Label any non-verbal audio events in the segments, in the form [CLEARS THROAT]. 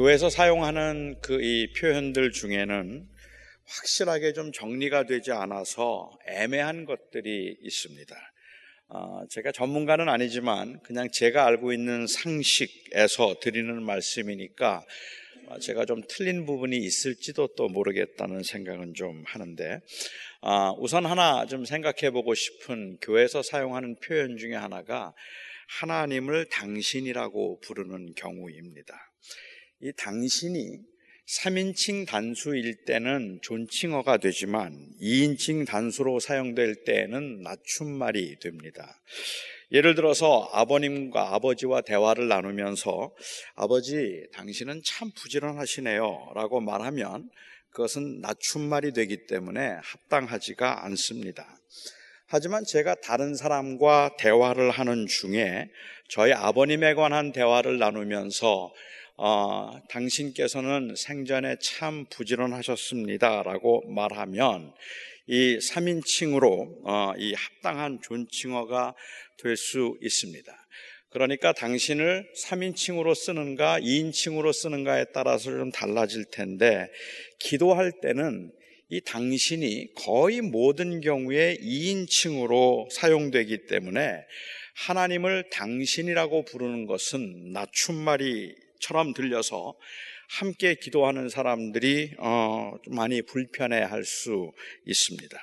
교회에서 사용하는 그 이 표현들 중에는 확실하게 좀 정리가 되지 않아서 애매한 것들이 있습니다. 어, 제가 전문가는 아니지만 그냥 제가 알고 있는 상식에서 드리는 말씀이니까 어, 제가 좀 틀린 부분이 있을지도 또 모르겠다는 생각은 좀 하는데 어, 우선 하나 좀 생각해 보고 싶은 교회에서 사용하는 표현 중에 하나가 하나님을 당신이라고 부르는 경우입니다. 이 당신이 3인칭 단수일 때는 존칭어가 되지만 2인칭 단수로 사용될 때는 낮춤말이 됩니다. 예를 들어서 아버님과 아버지와 대화를 나누면서 아버지, 당신은 참 부지런하시네요. 라고 말하면 그것은 낮춤말이 되기 때문에 합당하지가 않습니다. 하지만 제가 다른 사람과 대화를 하는 중에 저희 아버님에 관한 대화를 나누면서 어, 당신께서는 생전에 참 부지런하셨습니다. 라고 말하면 이 3인칭으로 어, 이 합당한 존칭어가 될 수 있습니다. 그러니까 당신을 3인칭으로 쓰는가 2인칭으로 쓰는가에 따라서 좀 달라질 텐데 기도할 때는 이 당신이 거의 모든 경우에 2인칭으로 사용되기 때문에 하나님을 당신이라고 부르는 것은 낮춤말이 처럼 들려서 함께 기도하는 사람들이 어, 많이 불편해할 수 있습니다.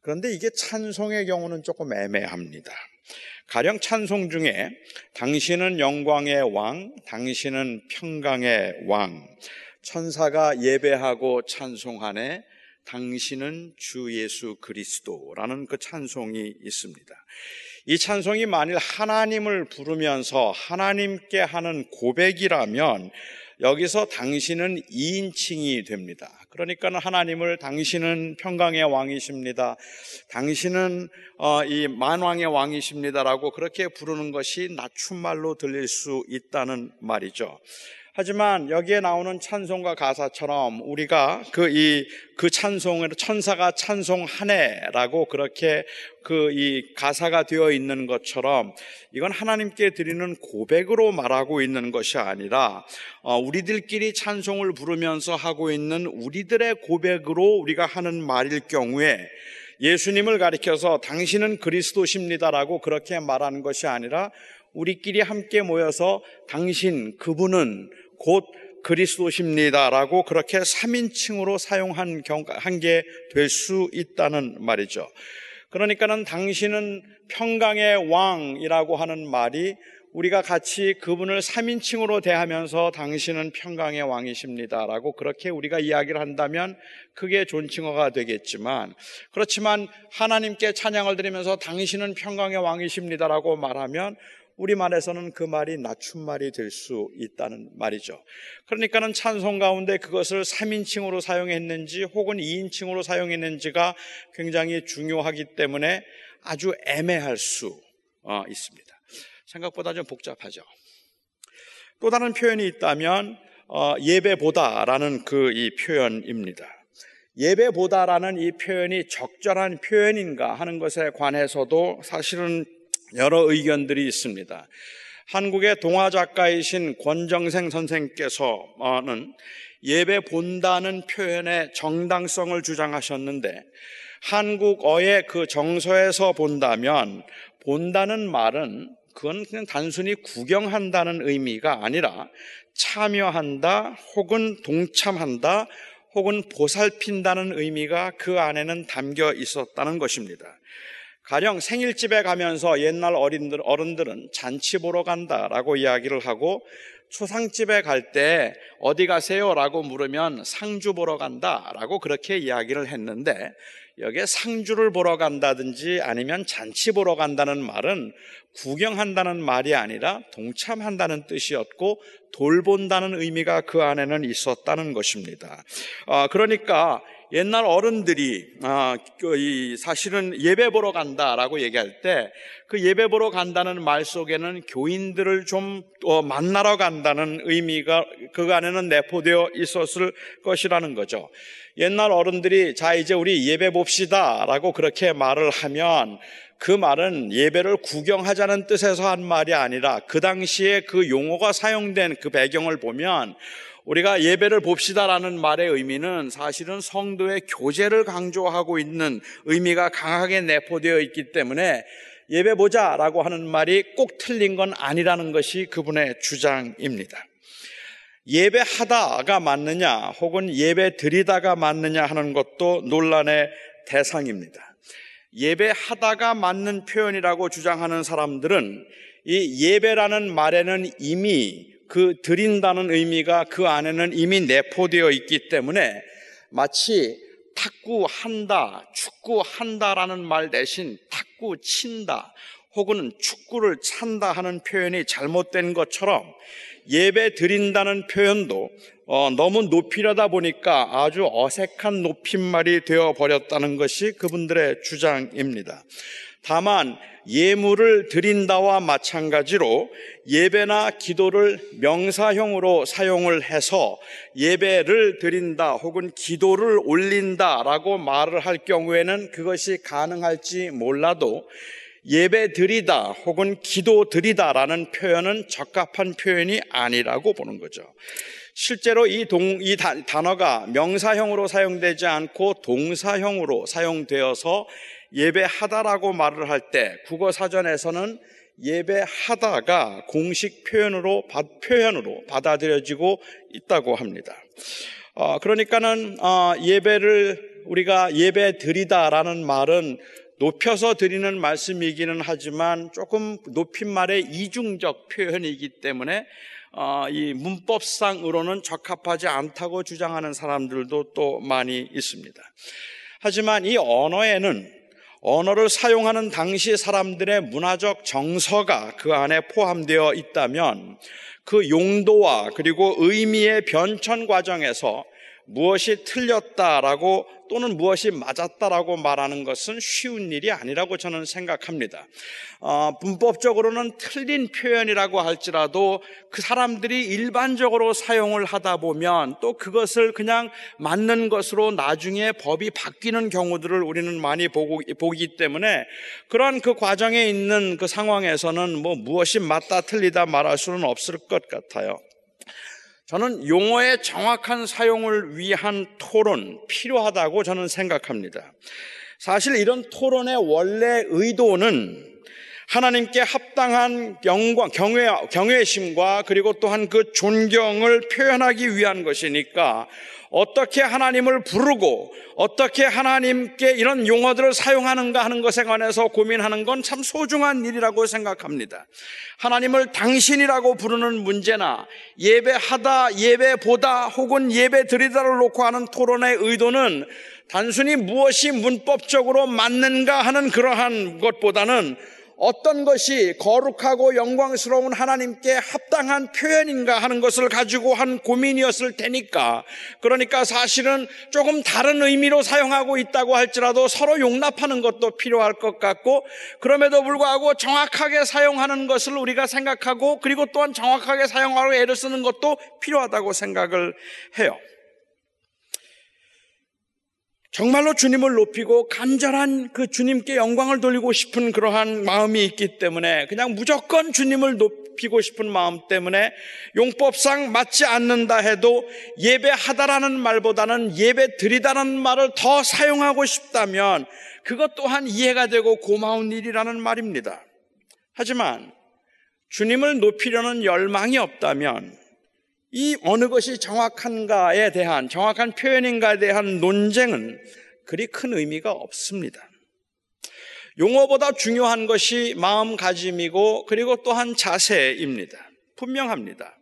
그런데 이게 찬송의 경우는 조금 애매합니다. 가령 찬송 중에 당신은 영광의 왕, 당신은 평강의 왕, 천사가 예배하고 찬송하네, 당신은 주 예수 그리스도라는 그 찬송이 있습니다. 이 찬송이 만일 하나님을 부르면서 하나님께 하는 고백이라면 여기서 당신은 2인칭이 됩니다. 그러니까 하나님을 당신은 평강의 왕이십니다. 당신은 어, 이 만왕의 왕이십니다라고 그렇게 부르는 것이 낮춤말로 들릴 수 있다는 말이죠. 하지만 여기에 나오는 찬송과 가사처럼 우리가 그 이 그 찬송을 천사가 찬송하네라고 그렇게 그 이 가사가 되어 있는 것처럼 이건 하나님께 드리는 고백으로 말하고 있는 것이 아니라 어, 우리들끼리 찬송을 부르면서 하고 있는 우리들의 고백으로 우리가 하는 말일 경우에 예수님을 가리켜서 당신은 그리스도십니다라고 그렇게 말하는 것이 아니라 우리끼리 함께 모여서 당신 그분은 곧 그리스도십니다라고 그렇게 3인칭으로 사용한 게 될 수 있다는 말이죠. 그러니까는 당신은 평강의 왕이라고 하는 말이 우리가 같이 그분을 3인칭으로 대하면서 당신은 평강의 왕이십니다라고 그렇게 우리가 이야기를 한다면 그게 존칭어가 되겠지만 그렇지만 하나님께 찬양을 드리면서 당신은 평강의 왕이십니다라고 말하면 우리말에서는 그 말이 낮춤말이 될 수 있다는 말이죠. 그러니까는 찬송 가운데 그것을 3인칭으로 사용했는지 혹은 2인칭으로 사용했는지가 굉장히 중요하기 때문에 아주 애매할 수 어, 있습니다. 생각보다 좀 복잡하죠. 또 다른 표현이 있다면 어, 예배보다라는 그 이 표현입니다. 예배보다라는 이 표현이 적절한 표현인가 하는 것에 관해서도 사실은 여러 의견들이 있습니다. 한국의 동화 작가이신 권정생 선생께서는 예배 본다는 표현의 정당성을 주장하셨는데 한국어의 그 정서에서 본다면 본다는 말은 그건 그냥 단순히 구경한다는 의미가 아니라 참여한다 혹은 동참한다 혹은 보살핀다는 의미가 그 안에는 담겨 있었다는 것입니다. 가령 생일집에 가면서 옛날 어린들, 어른들은 잔치 보러 간다라고 이야기를 하고 초상집에 갈 때 어디 가세요? 라고 물으면 상주 보러 간다 라고 그렇게 이야기를 했는데 여기에 상주를 보러 간다든지 아니면 잔치 보러 간다는 말은 구경한다는 말이 아니라 동참한다는 뜻이었고 돌본다는 의미가 그 안에는 있었다는 것입니다. 아, 그러니까 옛날 어른들이 아, 그 사실은 예배 보러 간다라고 얘기할 때 그 예배 보러 간다는 말 속에는 교인들을 좀 어, 만나러 간다는 의미가 그 안에는 내포되어 있었을 것이라는 거죠. 옛날 어른들이 자 이제 우리 예배 봅시다라고 그렇게 말을 하면 그 말은 예배를 구경하자는 뜻에서 한 말이 아니라 그 당시에 그 용어가 사용된 그 배경을 보면 우리가 예배를 봅시다라는 말의 의미는 사실은 성도의 교제를 강조하고 있는 의미가 강하게 내포되어 있기 때문에 예배 보자라고 하는 말이 꼭 틀린 건 아니라는 것이 그분의 주장입니다. 예배하다가 맞느냐 혹은 예배 드리다가 맞느냐 하는 것도 논란의 대상입니다. 예배하다가 맞는 표현이라고 주장하는 사람들은 이 예배라는 말에는 이미 그 드린다는 의미가 그 안에는 이미 내포되어 있기 때문에 마치 탁구한다, 축구한다라는 말 대신 탁구 친다 혹은 축구를 찬다 하는 표현이 잘못된 것처럼 예배 드린다는 표현도 어, 너무 높이려다 보니까 아주 어색한 높임말이 되어 버렸다는 것이 그분들의 주장입니다. 다만 예물을 드린다와 마찬가지로 예배나 기도를 명사형으로 사용을 해서 예배를 드린다 혹은 기도를 올린다라고 말을 할 경우에는 그것이 가능할지 몰라도 예배 드리다 혹은 기도 드리다라는 표현은 적합한 표현이 아니라고 보는 거죠. 실제로 이, 동, 이 단어가 명사형으로 사용되지 않고 동사형으로 사용되어서 예배하다라고 말을 할 때 국어 사전에서는 예배하다가 공식 표현으로 표현으로 받아들여지고 있다고 합니다. 어, 그러니까는 어, 예배를 우리가 예배 드리다라는 말은 높여서 드리는 말씀이기는 하지만 조금 높임말의 이중적 표현이기 때문에 어, 이 문법상으로는 적합하지 않다고 주장하는 사람들도 또 많이 있습니다. 하지만 이 언어에는 언어를 사용하는 당시 사람들의 문화적 정서가 그 안에 포함되어 있다면 그 용도와 그리고 의미의 변천 과정에서 무엇이 틀렸다라고 또는 무엇이 맞았다라고 말하는 것은 쉬운 일이 아니라고 저는 생각합니다. 어, 문법적으로는 틀린 표현이라고 할지라도 그 사람들이 일반적으로 사용을 하다 보면 또 그것을 그냥 맞는 것으로 나중에 법이 바뀌는 경우들을 우리는 많이 보고, 보기 때문에 그러한 그 과정에 있는 그 상황에서는 뭐 무엇이 맞다 틀리다 말할 수는 없을 것 같아요. 저는 용어의 정확한 사용을 위한 토론 필요하다고 저는 생각합니다. 사실 이런 토론의 원래 의도는 하나님께 합당한 영광, 경외, 경외심과 그리고 또한 그 존경을 표현하기 위한 것이니까 어떻게 하나님을 부르고 어떻게 하나님께 이런 용어들을 사용하는가 하는 것에 관해서 고민하는 건 참 소중한 일이라고 생각합니다. 하나님을 당신이라고 부르는 문제나 예배하다, 예배보다 혹은 예배 드리다를 놓고 하는 토론의 의도는 단순히 무엇이 문법적으로 맞는가 하는 그러한 것보다는 어떤 것이 거룩하고 영광스러운 하나님께 합당한 표현인가 하는 것을 가지고 한 고민이었을 테니까 그러니까 사실은 조금 다른 의미로 사용하고 있다고 할지라도 서로 용납하는 것도 필요할 것 같고 그럼에도 불구하고 정확하게 사용하는 것을 우리가 생각하고 그리고 또한 정확하게 사용하려 애를 쓰는 것도 필요하다고 생각을 해요. 정말로 주님을 높이고 간절한 그 주님께 영광을 돌리고 싶은 그러한 마음이 있기 때문에 그냥 무조건 주님을 높이고 싶은 마음 때문에 용법상 맞지 않는다 해도 예배하다라는 말보다는 예배 드리다라는 말을 더 사용하고 싶다면 그것 또한 이해가 되고 고마운 일이라는 말입니다. 하지만 주님을 높이려는 열망이 없다면 이 어느 것이 정확한가에 대한 정확한 표현인가에 대한 논쟁은 그리 큰 의미가 없습니다. 용어보다 중요한 것이 마음가짐이고 그리고 또한 자세입니다. 분명합니다.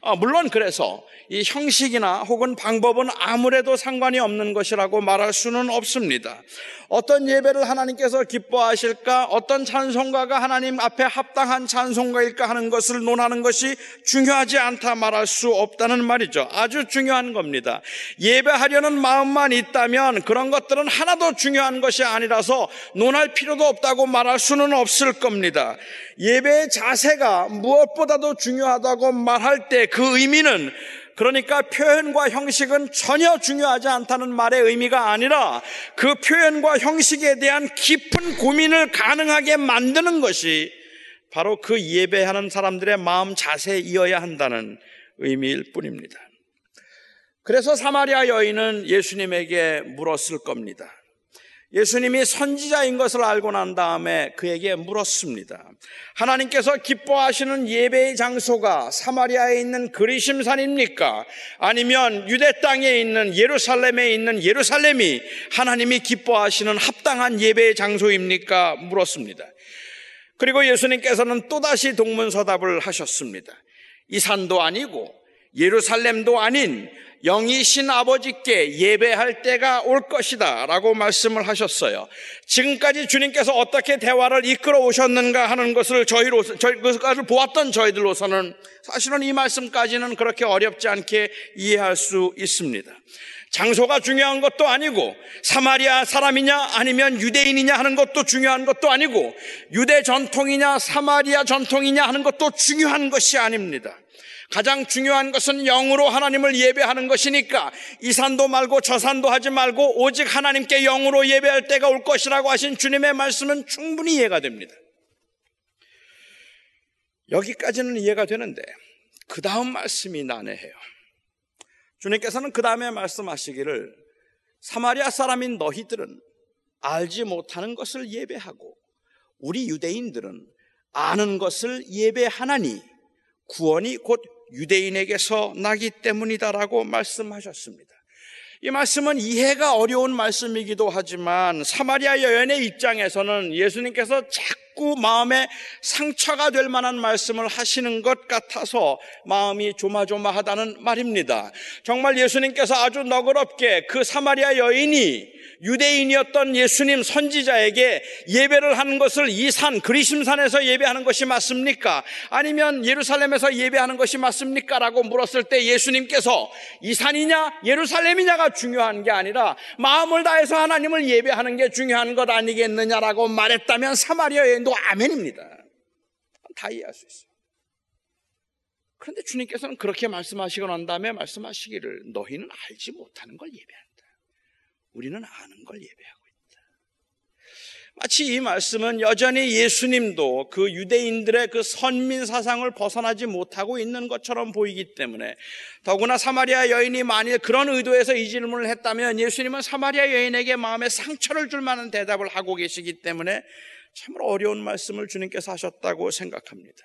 아, 물론 그래서 이 형식이나 혹은 방법은 아무래도 상관이 없는 것이라고 말할 수는 없습니다. 어떤 예배를 하나님께서 기뻐하실까, 어떤 찬송가가 하나님 앞에 합당한 찬송가일까 하는 것을 논하는 것이 중요하지 않다 말할 수 없다는 말이죠. 아주 중요한 겁니다. 예배하려는 마음만 있다면 그런 것들은 하나도 중요한 것이 아니라서 논할 필요도 없다고 말할 수는 없을 겁니다. 예배의 자세가 무엇보다도 중요하다고 말할 때 그 의미는 그러니까 표현과 형식은 전혀 중요하지 않다는 말의 의미가 아니라 그 표현과 형식에 대한 깊은 고민을 가능하게 만드는 것이 바로 그 예배하는 사람들의 마음 자세이어야 한다는 의미일 뿐입니다. 그래서 사마리아 여인은 예수님에게 물었을 겁니다. 예수님이 선지자인 것을 알고 난 다음에 그에게 물었습니다. 하나님께서 기뻐하시는 예배의 장소가 사마리아에 있는 그리심산입니까? 아니면 유대 땅에 있는 예루살렘에 있는 예루살렘이 하나님이 기뻐하시는 합당한 예배의 장소입니까? 물었습니다. 그리고 예수님께서는 또다시 동문서답을 하셨습니다. 이 산도 아니고 예루살렘도 아닌 영이신 아버지께 예배할 때가 올 것이다 라고 말씀을 하셨어요. 지금까지 주님께서 어떻게 대화를 이끌어 오셨는가 하는 것을 저희로, 저희, 그것을 보았던 저희들로서는 사실은 이 말씀까지는 그렇게 어렵지 않게 이해할 수 있습니다. 장소가 중요한 것도 아니고 사마리아 사람이냐 아니면 유대인이냐 하는 것도 중요한 것도 아니고 유대 전통이냐 사마리아 전통이냐 하는 것도 중요한 것이 아닙니다. 가장 중요한 것은 영으로 하나님을 예배하는 것이니까 이 산도 말고 저 산도 하지 말고 오직 하나님께 영으로 예배할 때가 올 것이라고 하신 주님의 말씀은 충분히 이해가 됩니다. 여기까지는 이해가 되는데 그 다음 말씀이 난해해요. 주님께서는 그 다음에 말씀하시기를 사마리아 사람인 너희들은 알지 못하는 것을 예배하고 우리 유대인들은 아는 것을 예배하나니 구원이 곧 유대인에게서 나기 때문이다라고 말씀하셨습니다. 이 말씀은 이해가 어려운 말씀이기도 하지만 사마리아 여인의 입장에서는 예수님께서 자꾸 마음에 상처가 될 만한 말씀을 하시는 것 같아서 마음이 조마조마하다는 말입니다. 정말 예수님께서 아주 너그럽게 그 사마리아 여인이 유대인이었던 예수님 선지자에게 예배를 하는 것을 이 산, 그리심산에서 예배하는 것이 맞습니까? 아니면 예루살렘에서 예배하는 것이 맞습니까? 라고 물었을 때 예수님께서 이 산이냐, 예루살렘이냐가 중요한 게 아니라 마음을 다해서 하나님을 예배하는 게 중요한 것 아니겠느냐라고 말했다면 사마리아 여인도 아멘입니다. 다 이해할 수 있어요. 그런데 주님께서는 그렇게 말씀하시고 난 다음에 말씀하시기를 너희는 알지 못하는 걸 예배한다. 우리는 아는 걸 예배하고 있다. 마치 이 말씀은 여전히 예수님도 그 유대인들의 그 선민 사상을 벗어나지 못하고 있는 것처럼 보이기 때문에 더구나 사마리아 여인이 만일 그런 의도에서 이 질문을 했다면 예수님은 사마리아 여인에게 마음에 상처를 줄 만한 대답을 하고 계시기 때문에 참으로 어려운 말씀을 주님께서 하셨다고 생각합니다.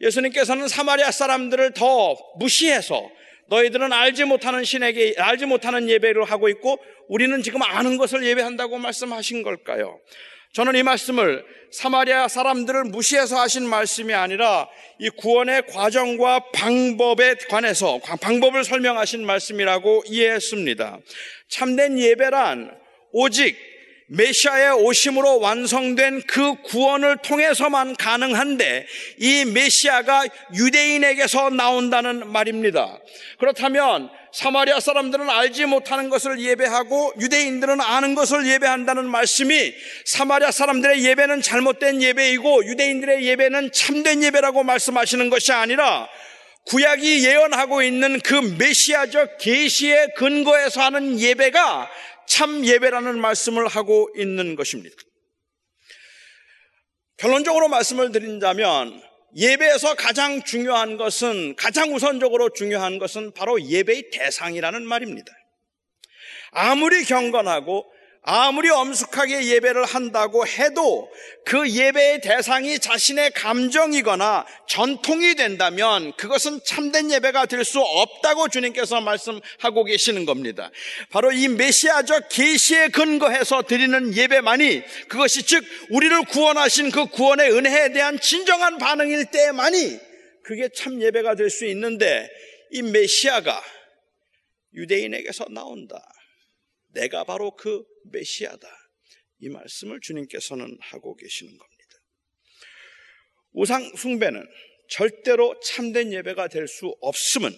예수님께서는 사마리아 사람들을 더 무시해서 너희들은 알지 못하는 신에게 알지 못하는 예배를 하고 있고 우리는 지금 아는 것을 예배한다고 말씀하신 걸까요? 저는 이 말씀을 사마리아 사람들을 무시해서 하신 말씀이 아니라 이 구원의 과정과 방법에 관해서 방법을 설명하신 말씀이라고 이해했습니다. 참된 예배란 오직 메시아의 오심으로 완성된 그 구원을 통해서만 가능한데 이 메시아가 유대인에게서 나온다는 말입니다. 그렇다면 사마리아 사람들은 알지 못하는 것을 예배하고 유대인들은 아는 것을 예배한다는 말씀이 사마리아 사람들의 예배는 잘못된 예배이고 유대인들의 예배는 참된 예배라고 말씀하시는 것이 아니라 구약이 예언하고 있는 그 메시아적 계시의 근거에서 하는 예배가 참 예배라는 말씀을 하고 있는 것입니다. 결론적으로 말씀을 드린다면 예배에서 가장 중요한 것은 가장 우선적으로 중요한 것은 바로 예배의 대상이라는 말입니다. 아무리 경건하고 아무리 엄숙하게 예배를 한다고 해도 그 예배의 대상이 자신의 감정이거나 전통이 된다면 그것은 참된 예배가 될 수 없다고 주님께서 말씀하고 계시는 겁니다. 바로 이 메시아적 계시에 근거해서 드리는 예배만이 그것이 즉 우리를 구원하신 그 구원의 은혜에 대한 진정한 반응일 때만이 그게 참 예배가 될 수 있는데 이 메시아가 유대인에게서 나온다. 내가 바로 그 메시아다. 이 말씀을 주님께서는 하고 계시는 겁니다. 우상 숭배는 절대로 참된 예배가 될 수 없음은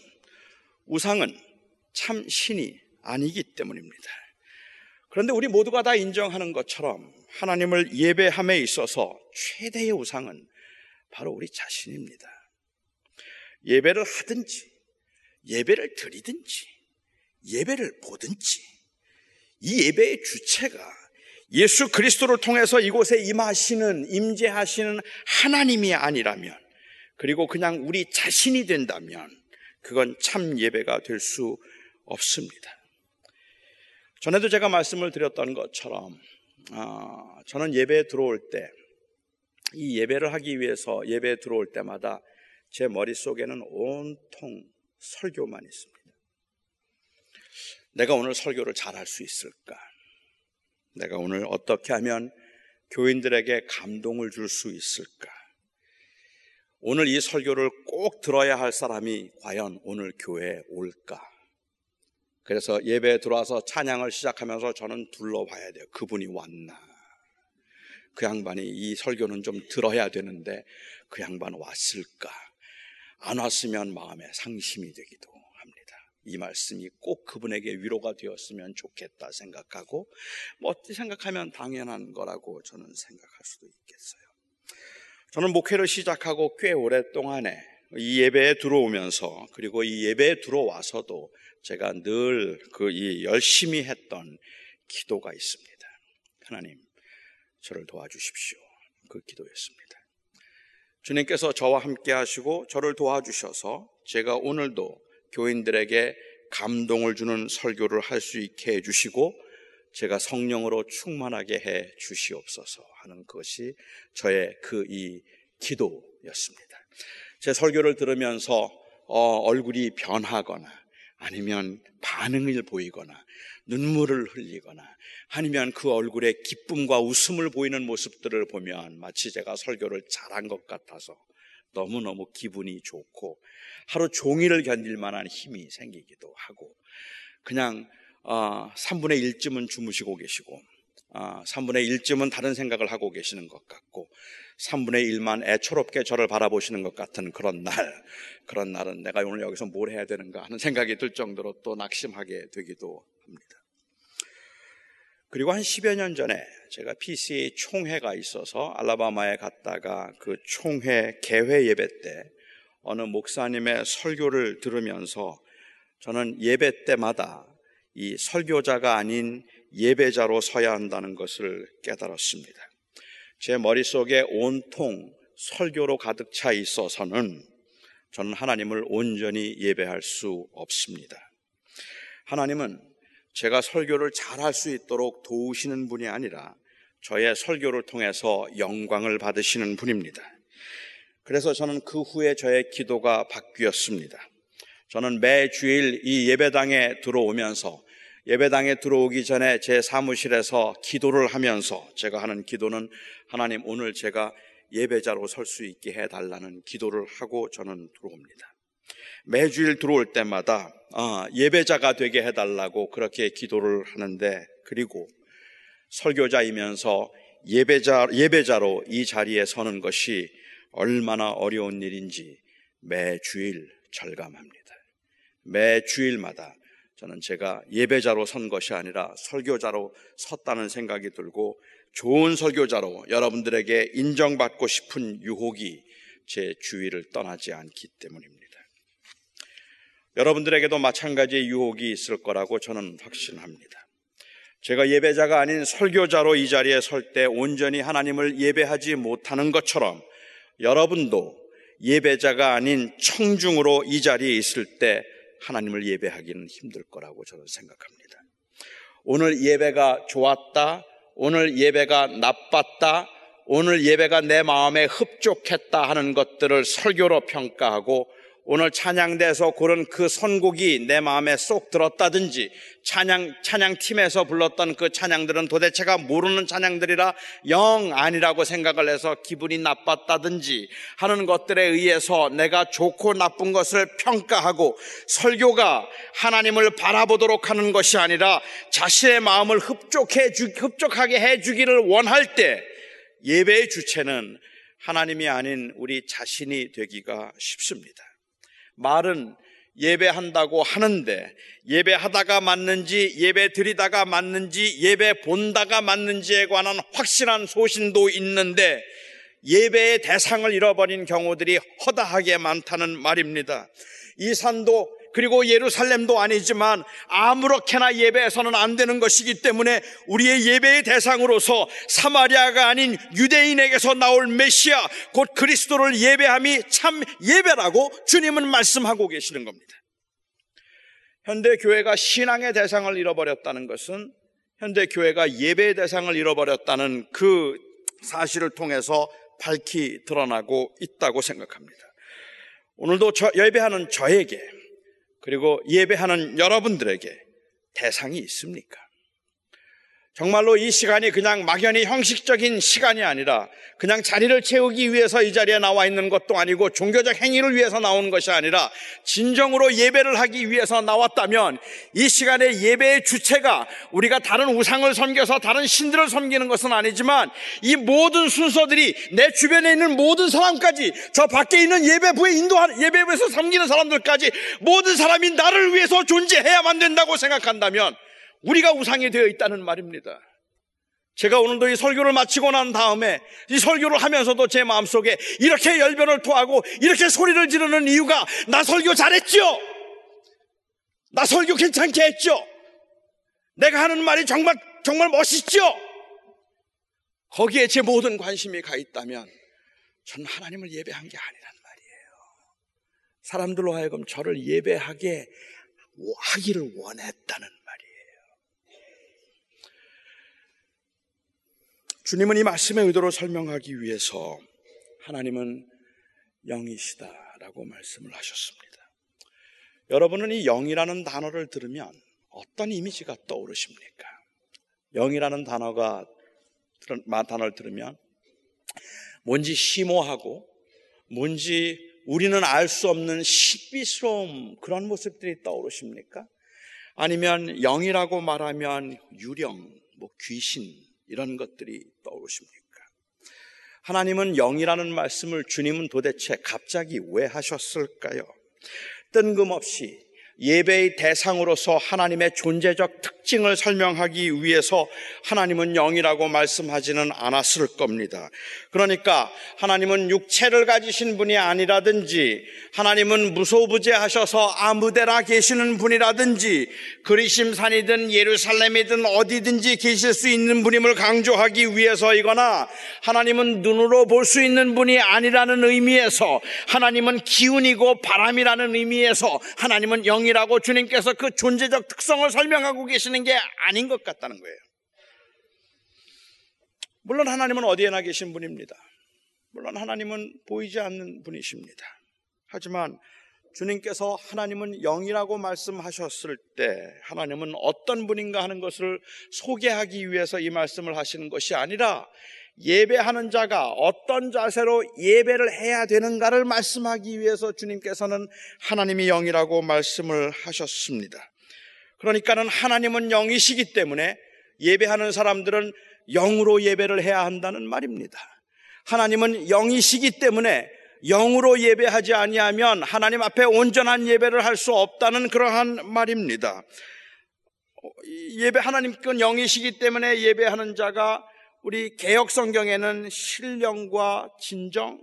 우상은 참 신이 아니기 때문입니다. 그런데 우리 모두가 다 인정하는 것처럼 하나님을 예배함에 있어서 최대의 우상은 바로 우리 자신입니다. 예배를 하든지, 예배를 드리든지, 예배를 보든지, 이 예배의 주체가 예수 그리스도를 통해서 이곳에 임하시는, 임재하시는 하나님이 아니라면, 그리고 그냥 우리 자신이 된다면, 그건 참 예배가 될 수 없습니다. 전에도 제가 말씀을 드렸던 것처럼 어, 저는 예배에 들어올 때 이 예배를 하기 위해서 예배에 들어올 때마다 제 머릿속에는 온통 설교만 있습니다. 내가 오늘 설교를 잘할 수 있을까? 내가 오늘 어떻게 하면 교인들에게 감동을 줄 수 있을까? 오늘 이 설교를 꼭 들어야 할 사람이 과연 오늘 교회에 올까? 그래서 예배에 들어와서 찬양을 시작하면서 저는 둘러봐야 돼요. 그분이 왔나? 그 양반이 이 설교는 좀 들어야 되는데 그 양반 왔을까? 안 왔으면 마음에 상심이 되기도. 이 말씀이 꼭 그분에게 위로가 되었으면 좋겠다 생각하고 뭐 어떻게 생각하면 당연한 거라고 저는 생각할 수도 있겠어요. 저는 목회를 시작하고 꽤 오랫동안에 이 예배에 들어오면서 그리고 이 예배에 들어와서도 제가 늘 그 이 열심히 했던 기도가 있습니다. 하나님, 저를 도와주십시오. 그 기도였습니다. 주님께서 저와 함께 하시고 저를 도와주셔서 제가 오늘도 교인들에게 감동을 주는 설교를 할 수 있게 해주시고 제가 성령으로 충만하게 해 주시옵소서 하는 것이 저의 그 이 기도였습니다. 제 설교를 들으면서 어, 얼굴이 변하거나 아니면 반응을 보이거나 눈물을 흘리거나 아니면 그 얼굴에 기쁨과 웃음을 보이는 모습들을 보면 마치 제가 설교를 잘한 것 같아서 너무너무 기분이 좋고 하루 종일을 견딜 만한 힘이 생기기도 하고 그냥 어, 3분의 1쯤은 주무시고 계시고 어, 3분의 1쯤은 다른 생각을 하고 계시는 것 같고 3분의 1만 애초롭게 저를 바라보시는 것 같은 그런 날 그런 날은 내가 오늘 여기서 뭘 해야 되는가 하는 생각이 들 정도로 또 낙심하게 되기도 합니다. 그리고 한 10여 년 전에 제가 PCA 총회가 있어서 알라바마에 갔다가 그 총회 개회 예배 때 어느 목사님의 설교를 들으면서 저는 예배 때마다 이 설교자가 아닌 예배자로 서야 한다는 것을 깨달았습니다. 제 머릿속에 온통 설교로 가득 차 있어서는 저는 하나님을 온전히 예배할 수 없습니다. 하나님은 제가 설교를 잘 할 수 있도록 도우시는 분이 아니라 저의 설교를 통해서 영광을 받으시는 분입니다. 그래서 저는 그 후에 저의 기도가 바뀌었습니다. 저는 매 주일 이 예배당에 들어오면서 예배당에 들어오기 전에 제 사무실에서 기도를 하면서 제가 하는 기도는 하나님 오늘 제가 예배자로 설 수 있게 해달라는 기도를 하고 저는 들어옵니다. 매주일 들어올 때마다 아, 예배자가 되게 해달라고 그렇게 기도를 하는데 그리고 설교자이면서 예배자, 예배자로 이 자리에 서는 것이 얼마나 어려운 일인지 매주일 절감합니다. 매주일마다 저는 제가 예배자로 선 것이 아니라 설교자로 섰다는 생각이 들고 좋은 설교자로 여러분들에게 인정받고 싶은 유혹이 제 주위를 떠나지 않기 때문입니다. 여러분들에게도 마찬가지의 유혹이 있을 거라고 저는 확신합니다. 제가 예배자가 아닌 설교자로 이 자리에 설 때 온전히 하나님을 예배하지 못하는 것처럼 여러분도 예배자가 아닌 청중으로 이 자리에 있을 때 하나님을 예배하기는 힘들 거라고 저는 생각합니다. 오늘 예배가 좋았다. 오늘 예배가 나빴다. 오늘 예배가 내 마음에 흡족했다 하는 것들을 설교로 평가하고 오늘 찬양대에서 고른 그 선곡이 내 마음에 쏙 들었다든지 찬양 찬양팀에서 불렀던 그 찬양들은 도대체가 모르는 찬양들이라 영 아니라고 생각을 해서 기분이 나빴다든지 하는 것들에 의해서 내가 좋고 나쁜 것을 평가하고 설교가 하나님을 바라보도록 하는 것이 아니라 자신의 마음을 흡족해 주, 흡족하게 해 주기를 원할 때 예배의 주체는 하나님이 아닌 우리 자신이 되기가 쉽습니다. 말은 예배한다고 하는데 예배하다가 맞는지 예배 드리다가 맞는지 예배 본다가 맞는지에 관한 확실한 소신도 있는데 예배의 대상을 잃어버린 경우들이 허다하게 많다는 말입니다. 이 산도 그리고 예루살렘도 아니지만 아무렇게나 예배해서는 안 되는 것이기 때문에 우리의 예배의 대상으로서 사마리아가 아닌 유대인에게서 나올 메시아 곧 그리스도를 예배함이 참 예배라고 주님은 말씀하고 계시는 겁니다. 현대 교회가 신앙의 대상을 잃어버렸다는 것은 현대 교회가 예배의 대상을 잃어버렸다는 그 사실을 통해서 밝히 드러나고 있다고 생각합니다. 오늘도 저 예배하는 저에게 그리고 예배하는 여러분들에게 대상이 있습니까? 정말로 이 시간이 그냥 막연히 형식적인 시간이 아니라 그냥 자리를 채우기 위해서 이 자리에 나와 있는 것도 아니고 종교적 행위를 위해서 나오는 것이 아니라 진정으로 예배를 하기 위해서 나왔다면 이 시간의 예배의 주체가 우리가 다른 우상을 섬겨서 다른 신들을 섬기는 것은 아니지만 이 모든 순서들이 내 주변에 있는 모든 사람까지 저 밖에 있는 예배부에 인도하는 예배부에서 섬기는 사람들까지 모든 사람이 나를 위해서 존재해야만 된다고 생각한다면 우리가 우상이 되어 있다는 말입니다. 제가 오늘도 이 설교를 마치고 난 다음에 이 설교를 하면서도 제 마음속에 이렇게 열변을 토하고 이렇게 소리를 지르는 이유가 나 설교 잘했죠? 나 설교 괜찮게 했죠? 내가 하는 말이 정말, 정말 멋있죠? 거기에 제 모든 관심이 가 있다면 전 하나님을 예배한 게 아니란 말이에요. 사람들로 하여금 저를 예배하게 하기를 원했다는 주님은 이 말씀의 의도를 설명하기 위해서 하나님은 영이시다라고 말씀을 하셨습니다. 여러분은 이 영이라는 단어를 들으면 어떤 이미지가 떠오르십니까? 영이라는 단어가 단어를 들으면 뭔지 심오하고 뭔지 우리는 알 수 없는 신비스러움 그런 모습들이 떠오르십니까? 아니면 영이라고 말하면 유령, 뭐 귀신 이런 것들이 떠오르십니까? 하나님은 영이라는 말씀을 주님은 도대체 갑자기 왜 하셨을까요? 뜬금없이 예배의 대상으로서 하나님의 존재적 특징을 설명하기 위해서 하나님은 영이라고 말씀하지는 않았을 겁니다. 그러니까 하나님은 육체를 가지신 분이 아니라든지 하나님은 무소부재하셔서 아무데나 계시는 분이라든지 그리심산이든 예루살렘이든 어디든지 계실 수 있는 분임을 강조하기 위해서이거나 하나님은 눈으로 볼 수 있는 분이 아니라는 의미에서 하나님은 기운이고 바람이라는 의미에서 하나님은 영이 영이라고 주님께서 그 존재적 특성을 설명하고 계시는 게 아닌 것 같다는 거예요. 물론 하나님은 어디에나 계신 분입니다. 물론 하나님은 보이지 않는 분이십니다. 하지만 주님께서 하나님은 영이라고 말씀하셨을 때 하나님은 어떤 분인가 하는 것을 소개하기 위해서 이 말씀을 하시는 것이 아니라 예배하는 자가 어떤 자세로 예배를 해야 되는가를 말씀하기 위해서 주님께서는 하나님이 영이라고 말씀을 하셨습니다. 그러니까는 하나님은 영이시기 때문에 예배하는 사람들은 영으로 예배를 해야 한다는 말입니다. 하나님은 영이시기 때문에 영으로 예배하지 아니하면 하나님 앞에 온전한 예배를 할 수 없다는 그러한 말입니다. 예배 하나님께는 영이시기 때문에 예배하는 자가 우리 개혁 성경에는 신령과 진정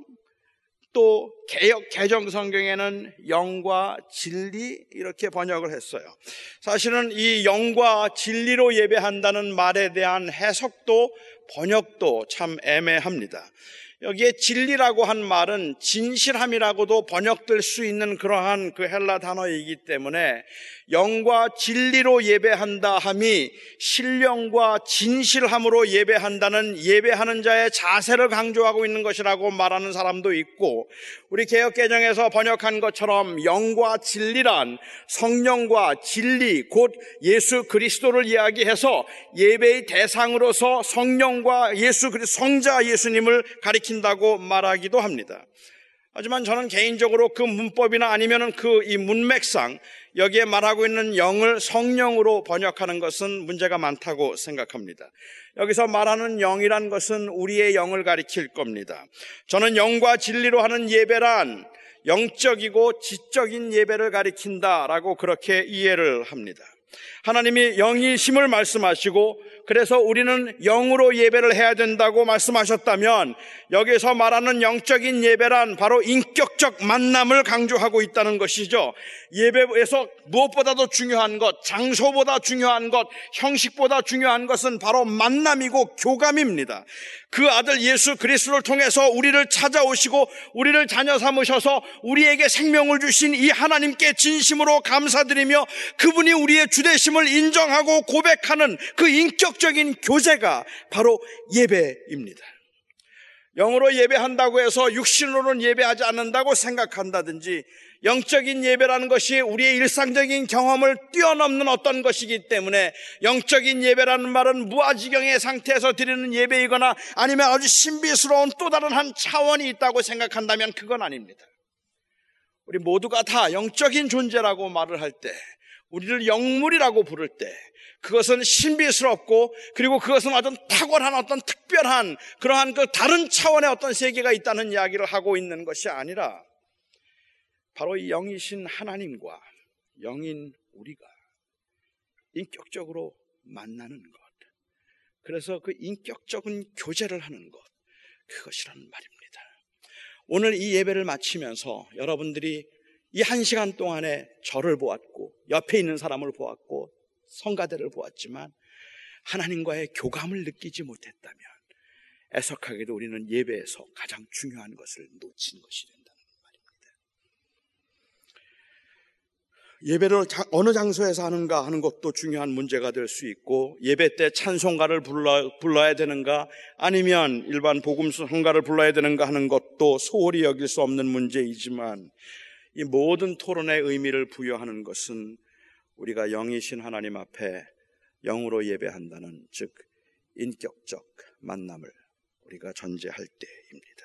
또 개혁 개정 성경에는 영과 진리 이렇게 번역을 했어요. 사실은 이 영과 진리로 예배한다는 말에 대한 해석도 번역도 참 애매합니다. 여기에 진리라고 한 말은 진실함이라고도 번역될 수 있는 그러한 그 헬라 단어이기 때문에 영과 진리로 예배한다 함이 신령과 진실함으로 예배한다는 예배하는 자의 자세를 강조하고 있는 것이라고 말하는 사람도 있고 우리 개혁 개정에서 번역한 것처럼 영과 진리란 성령과 진리 곧 예수 그리스도를 이야기해서 예배의 대상으로서 성령과 예수 성자 예수님을 가리킨다고 말하기도 합니다. 하지만 저는 개인적으로 그 문법이나 아니면은 그 이 문맥상 여기에 말하고 있는 영을 성령으로 번역하는 것은 문제가 많다고 생각합니다. 여기서 말하는 영이란 것은 우리의 영을 가리킬 겁니다. 저는 영과 진리로 하는 예배란 영적이고 지적인 예배를 가리킨다라고 그렇게 이해를 합니다. 하나님이 영이심을 말씀하시고 그래서 우리는 영으로 예배를 해야 된다고 말씀하셨다면 여기서 말하는 영적인 예배란 바로 인격적 만남을 강조하고 있다는 것이죠. 예배에서 무엇보다도 중요한 것, 장소보다 중요한 것, 형식보다 중요한 것은 바로 만남이고 교감입니다. 그 아들 예수 그리스도를 통해서 우리를 찾아오시고 우리를 자녀 삼으셔서 우리에게 생명을 주신 이 하나님께 진심으로 감사드리며 그분이 우리의 주대심을 인정하고 고백하는 그 인격적인 교제가 바로 예배입니다. 영으로 예배한다고 해서 육신으로는 예배하지 않는다고 생각한다든지 영적인 예배라는 것이 우리의 일상적인 경험을 뛰어넘는 어떤 것이기 때문에 영적인 예배라는 말은 무아지경의 상태에서 드리는 예배이거나 아니면 아주 신비스러운 또 다른 한 차원이 있다고 생각한다면 그건 아닙니다. 우리 모두가 다 영적인 존재라고 말을 할 때, 우리를 영물이라고 부를 때, 그것은 신비스럽고 그리고 그것은 어떤 탁월한 어떤 특별한 그러한 그 다른 차원의 어떤 세계가 있다는 이야기를 하고 있는 것이 아니라 바로 이 영이신 하나님과 영인 우리가 인격적으로 만나는 것. 그래서 그 인격적인 교제를 하는 것. 그것이라는 말입니다. 오늘 이 예배를 마치면서 여러분들이 이 한 시간 동안에 저를 보았고, 옆에 있는 사람을 보았고, 성가대를 보았지만, 하나님과의 교감을 느끼지 못했다면, 애석하게도 우리는 예배에서 가장 중요한 것을 놓친 것이 됩니다. 예배를 어느 장소에서 하는가 하는 것도 중요한 문제가 될 수 있고 예배 때 찬송가를 불러, 불러야 되는가 아니면 일반 복음 성가를 불러야 되는가 하는 것도 소홀히 여길 수 없는 문제이지만 이 모든 토론의 의미를 부여하는 것은 우리가 영이신 하나님 앞에 영으로 예배한다는 즉 인격적 만남을 우리가 전제할 때입니다.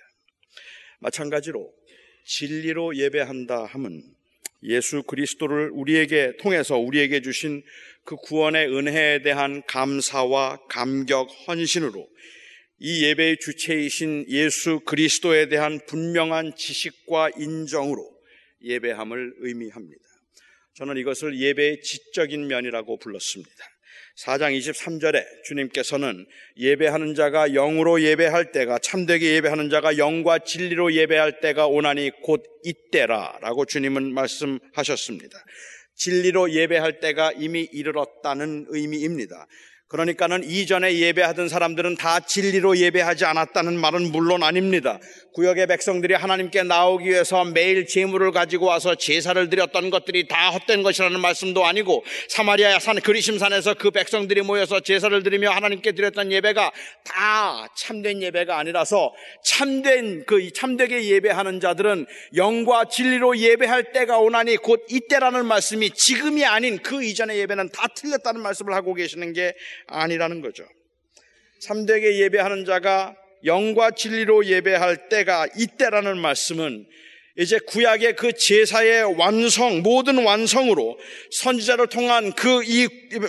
마찬가지로 진리로 예배한다 함은 예수 그리스도를 우리에게 통해서 우리에게 주신 그 구원의 은혜에 대한 감사와 감격, 헌신으로 이 예배의 주체이신 예수 그리스도에 대한 분명한 지식과 인정으로 예배함을 의미합니다. 저는 이것을 예배의 지적인 면이라고 불렀습니다. 4장 23절에 주님께서는 예배하는 자가 영으로 예배할 때가 참되게 예배하는 자가 영과 진리로 예배할 때가 오나니 곧 이때라라고 주님은 말씀하셨습니다. 진리로 예배할 때가 이미 이르렀다는 의미입니다. 그러니까는 이전에 예배하던 사람들은 다 진리로 예배하지 않았다는 말은 물론 아닙니다. 구역의 백성들이 하나님께 나오기 위해서 매일 제물을 가지고 와서 제사를 드렸던 것들이 다 헛된 것이라는 말씀도 아니고 사마리아 산 그리심산에서 그 백성들이 모여서 제사를 드리며 하나님께 드렸던 예배가 다 참된 예배가 아니라서 참된 그 참되게 예배하는 자들은 영과 진리로 예배할 때가 오나니 곧 이때라는 말씀이 지금이 아닌 그 이전의 예배는 다 틀렸다는 말씀을 하고 계시는 게 아니라는 거죠. 참되게 예배하는 자가 영과 진리로 예배할 때가 이때라는 말씀은 이제 구약의 그 제사의 완성, 모든 완성으로 선지자를 통한 그 이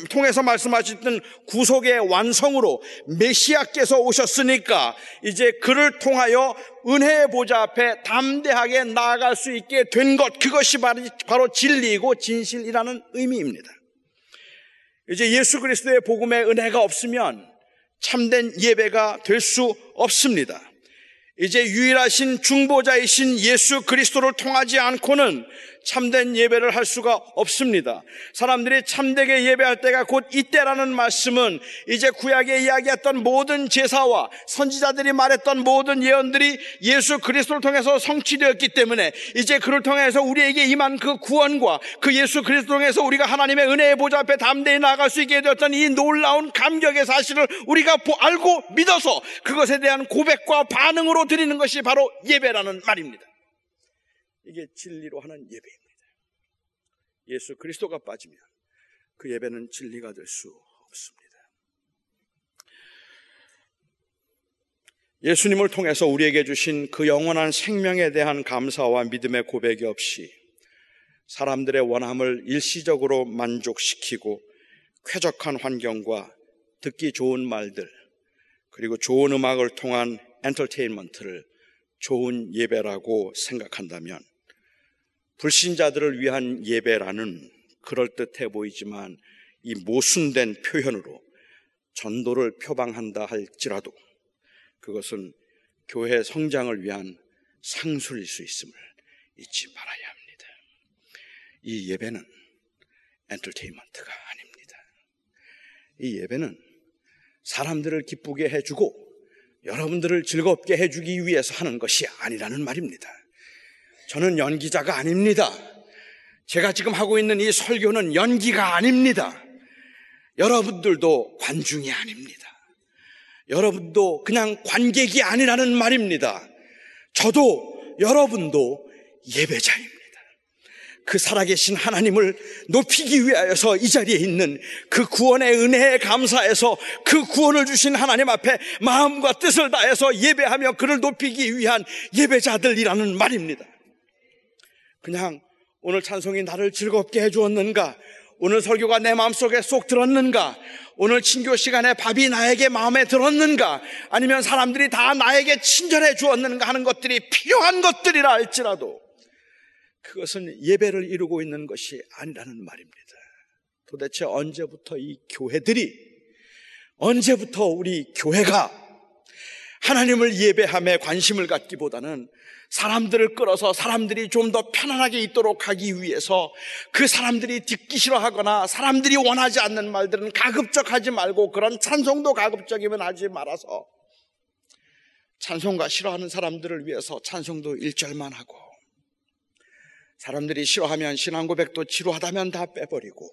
통해서 말씀하셨던 구속의 완성으로 메시아께서 오셨으니까 이제 그를 통하여 은혜의 보좌 앞에 담대하게 나아갈 수 있게 된 것, 그것이 바로 진리이고 진실이라는 의미입니다. 이제 예수 그리스도의 복음의 은혜가 없으면 참된 예배가 될 수 없습니다. 이제 유일하신 중보자이신 예수 그리스도를 통하지 않고는 참된 예배를 할 수가 없습니다. 사람들이 참되게 예배할 때가 곧 이때라는 말씀은 이제 구약에 이야기했던 모든 제사와 선지자들이 말했던 모든 예언들이 예수 그리스도를 통해서 성취되었기 때문에 이제 그를 통해서 우리에게 임한 그 구원과 그 예수 그리스도를 통해서 우리가 하나님의 은혜의 보좌 앞에 담대히 나아갈 수 있게 되었던 이 놀라운 감격의 사실을 우리가 알고 믿어서 그것에 대한 고백과 반응으로 드리는 것이 바로 예배라는 말입니다. 이게 진리로 하는 예배입니다. 예수 그리스도가 빠지면 그 예배는 진리가 될 수 없습니다. 예수님을 통해서 우리에게 주신 그 영원한 생명에 대한 감사와 믿음의 고백이 없이 사람들의 원함을 일시적으로 만족시키고 쾌적한 환경과 듣기 좋은 말들 그리고 좋은 음악을 통한 엔터테인먼트를 좋은 예배라고 생각한다면 불신자들을 위한 예배라는 그럴듯해 보이지만 이 모순된 표현으로 전도를 표방한다 할지라도 그것은 교회 성장을 위한 상술일 수 있음을 잊지 말아야 합니다. 이 예배는 엔터테인먼트가 아닙니다. 이 예배는 사람들을 기쁘게 해주고 여러분들을 즐겁게 해주기 위해서 하는 것이 아니라는 말입니다. 저는 연기자가 아닙니다. 제가 지금 하고 있는 이 설교는 연기가 아닙니다. 여러분들도 관중이 아닙니다. 여러분도 그냥 관객이 아니라는 말입니다. 저도 여러분도 예배자입니다. 그 살아계신 하나님을 높이기 위하여서 이 자리에 있는 그 구원의 은혜에 감사해서 그 구원을 주신 하나님 앞에 마음과 뜻을 다해서 예배하며 그를 높이기 위한 예배자들이라는 말입니다. 그냥 오늘 찬송이 나를 즐겁게 해주었는가? 오늘 설교가 내 마음속에 쏙 들었는가? 오늘 친교 시간에 밥이 나에게 마음에 들었는가? 아니면 사람들이 다 나에게 친절해 주었는가 하는 것들이 필요한 것들이라 할지라도 그것은 예배를 이루고 있는 것이 아니라는 말입니다. 도대체 언제부터 이 교회들이 언제부터 우리 교회가 하나님을 예배함에 관심을 갖기보다는 사람들을 끌어서 사람들이 좀 더 편안하게 있도록 하기 위해서 그 사람들이 듣기 싫어하거나 사람들이 원하지 않는 말들은 가급적 하지 말고 그런 찬송도 가급적이면 하지 말아서 찬송가 싫어하는 사람들을 위해서 찬송도 1절만 하고 사람들이 싫어하면 신앙 고백도 지루하다면 다 빼버리고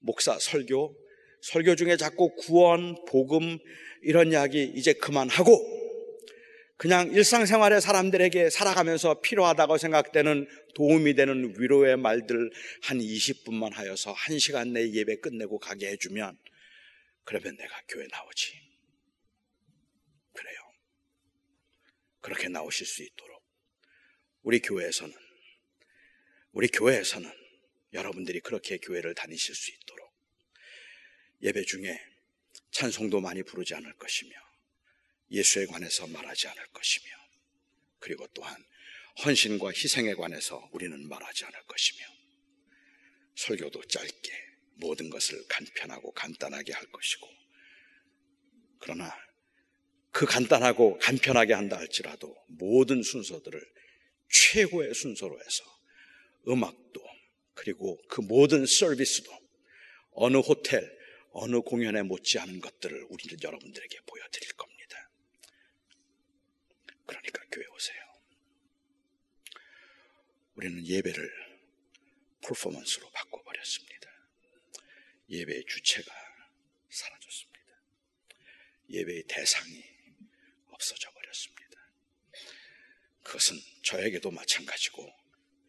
목사 설교 설교 중에 자꾸 구원 복음 이런 이야기 이제 그만하고 그냥 일상생활의 사람들에게 살아가면서 필요하다고 생각되는 도움이 되는 위로의 말들 한 20분만 하여서 1시간 내에 예배 끝내고 가게 해주면 그러면 내가 교회 나오지. 그래요. 그렇게 나오실 수 있도록 우리 교회에서는 우리 교회에서는 여러분들이 그렇게 교회를 다니실 수 있도록 예배 중에 찬송도 많이 부르지 않을 것이며 예수에 관해서 말하지 않을 것이며 그리고 또한 헌신과 희생에 관해서 우리는 말하지 않을 것이며 설교도 짧게 모든 것을 간편하고 간단하게 할 것이고 그러나 그 간단하고 간편하게 한다 할지라도 모든 순서들을 최고의 순서로 해서 음악도 그리고 그 모든 서비스도 어느 호텔, 어느 공연에 못지않은 것들을 우리는 여러분들에게 보여드릴 겁니다. 그러니까 교회 오세요. 우리는 예배를 퍼포먼스로 바꿔버렸습니다. 예배의 주체가 사라졌습니다. 예배의 대상이 없어져 버렸습니다. 그것은 저에게도 마찬가지고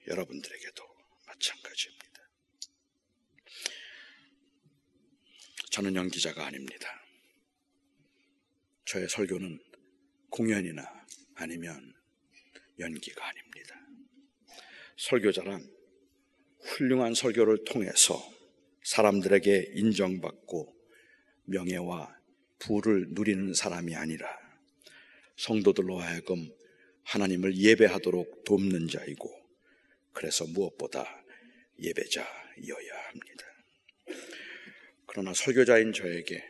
여러분들에게도 마찬가지입니다. 저는 연기자가 아닙니다. 저의 설교는 공연이나 아니면 연기가 아닙니다. 설교자란 훌륭한 설교를 통해서 사람들에게 인정받고 명예와 부를 누리는 사람이 아니라 성도들로 하여금 하나님을 예배하도록 돕는 자이고 그래서 무엇보다 예배자여야 합니다. 그러나 설교자인 저에게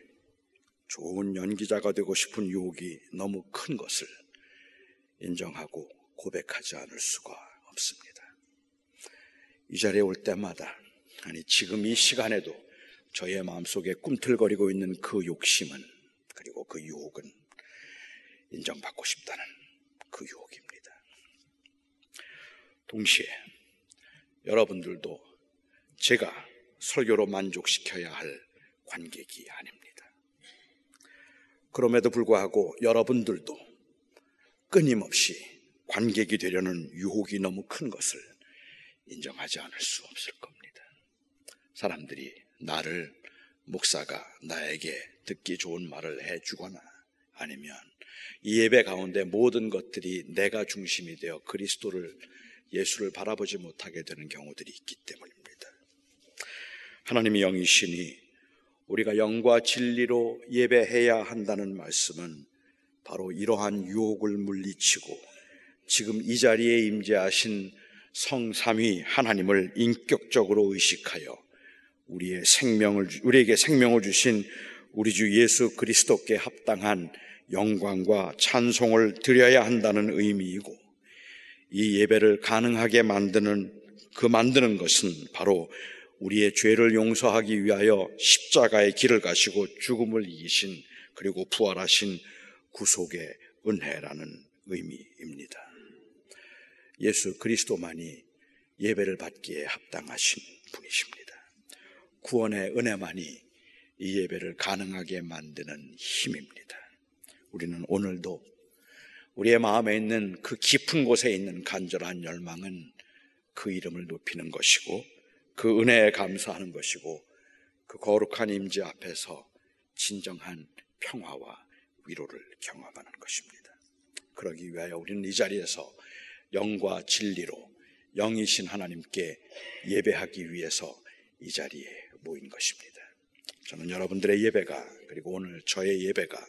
좋은 연기자가 되고 싶은 유혹이 너무 큰 것을 인정하고 고백하지 않을 수가 없습니다. 이 자리에 올 때마다, 아니, 지금 이 시간에도 저의 마음속에 꿈틀거리고 있는 그 욕심은, 그리고 그 유혹은 인정받고 싶다는 그 유혹입니다. 동시에 여러분들도 제가 설교로 만족시켜야 할 관객이 아닙니다. 그럼에도 불구하고 여러분들도 끊임없이 관객이 되려는 유혹이 너무 큰 것을 인정하지 않을 수 없을 겁니다. 사람들이 나를 목사가 나에게 듣기 좋은 말을 해주거나 아니면 이 예배 가운데 모든 것들이 내가 중심이 되어 그리스도를 예수를 바라보지 못하게 되는 경우들이 있기 때문입니다. 하나님이 영이시니 우리가 영과 진리로 예배해야 한다는 말씀은 바로 이러한 유혹을 물리치고 지금 이 자리에 임재하신 성삼위 하나님을 인격적으로 의식하여 우리의 생명을 우리에게 생명을 주신 우리 주 예수 그리스도께 합당한 영광과 찬송을 드려야 한다는 의미이고 이 예배를 가능하게 만드는 그 만드는 것은 바로 우리의 죄를 용서하기 위하여 십자가의 길을 가시고 죽음을 이기신 그리고 부활하신 구속의 은혜라는 의미입니다. 예수 그리스도만이 예배를 받기에 합당하신 분이십니다. 구원의 은혜만이 이 예배를 가능하게 만드는 힘입니다. 우리는 오늘도 우리의 마음에 있는 그 깊은 곳에 있는 간절한 열망은 그 이름을 높이는 것이고 그 은혜에 감사하는 것이고 그 거룩한 임재 앞에서 진정한 평화와 위로를 경험하는 것입니다. 그러기 위하여 우리는 이 자리에서 영과 진리로 영이신 하나님께 예배하기 위해서 이 자리에 모인 것입니다. 저는 여러분들의 예배가 그리고 오늘 저의 예배가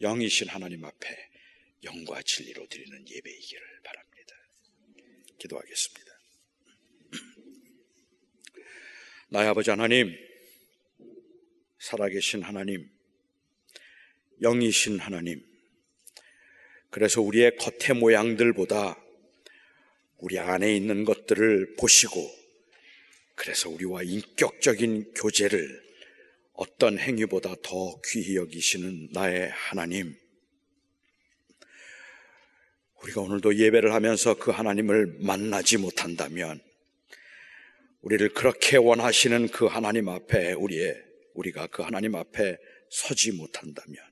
영이신 하나님 앞에 영과 진리로 드리는 예배이기를 바랍니다. 기도하겠습니다. [CLEARS THROAT] 나의 아버지 하나님, 살아계신 하나님, 영이신 하나님, 그래서 우리의 겉의 모양들보다 우리 안에 있는 것들을 보시고 그래서 우리와 인격적인 교제를 어떤 행위보다 더 귀히 여기시는 나의 하나님. 우리가 오늘도 예배를 하면서 그 하나님을 만나지 못한다면 우리를 그렇게 원하시는 그 하나님 앞에 우리의 우리가 그 하나님 앞에 서지 못한다면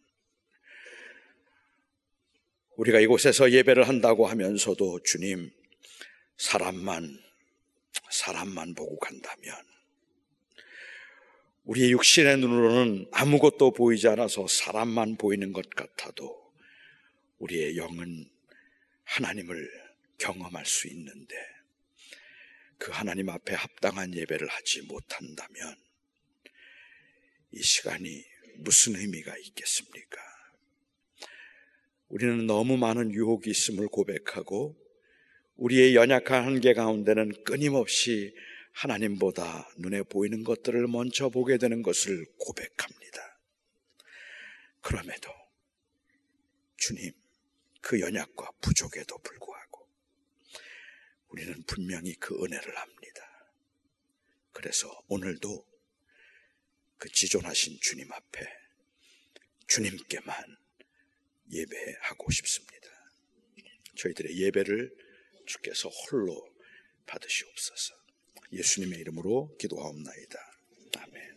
우리가 이곳에서 예배를 한다고 하면서도 주님 사람만 사람만 보고 간다면 우리의 육신의 눈으로는 아무것도 보이지 않아서 사람만 보이는 것 같아도 우리의 영은 하나님을 경험할 수 있는데 그 하나님 앞에 합당한 예배를 하지 못한다면 이 시간이 무슨 의미가 있겠습니까? 우리는 너무 많은 유혹이 있음을 고백하고 우리의 연약한 한계 가운데는 끊임없이 하나님보다 눈에 보이는 것들을 먼저 보게 되는 것을 고백합니다. 그럼에도 주님, 그 연약과 부족에도 불구하고 우리는 분명히 그 은혜를 합니다. 그래서 오늘도 그 지존하신 주님 앞에 주님께만 예배하고 싶습니다. 저희들의 예배를 주께서 홀로 받으시옵소서. 예수님의 이름으로 기도하옵나이다. 아멘.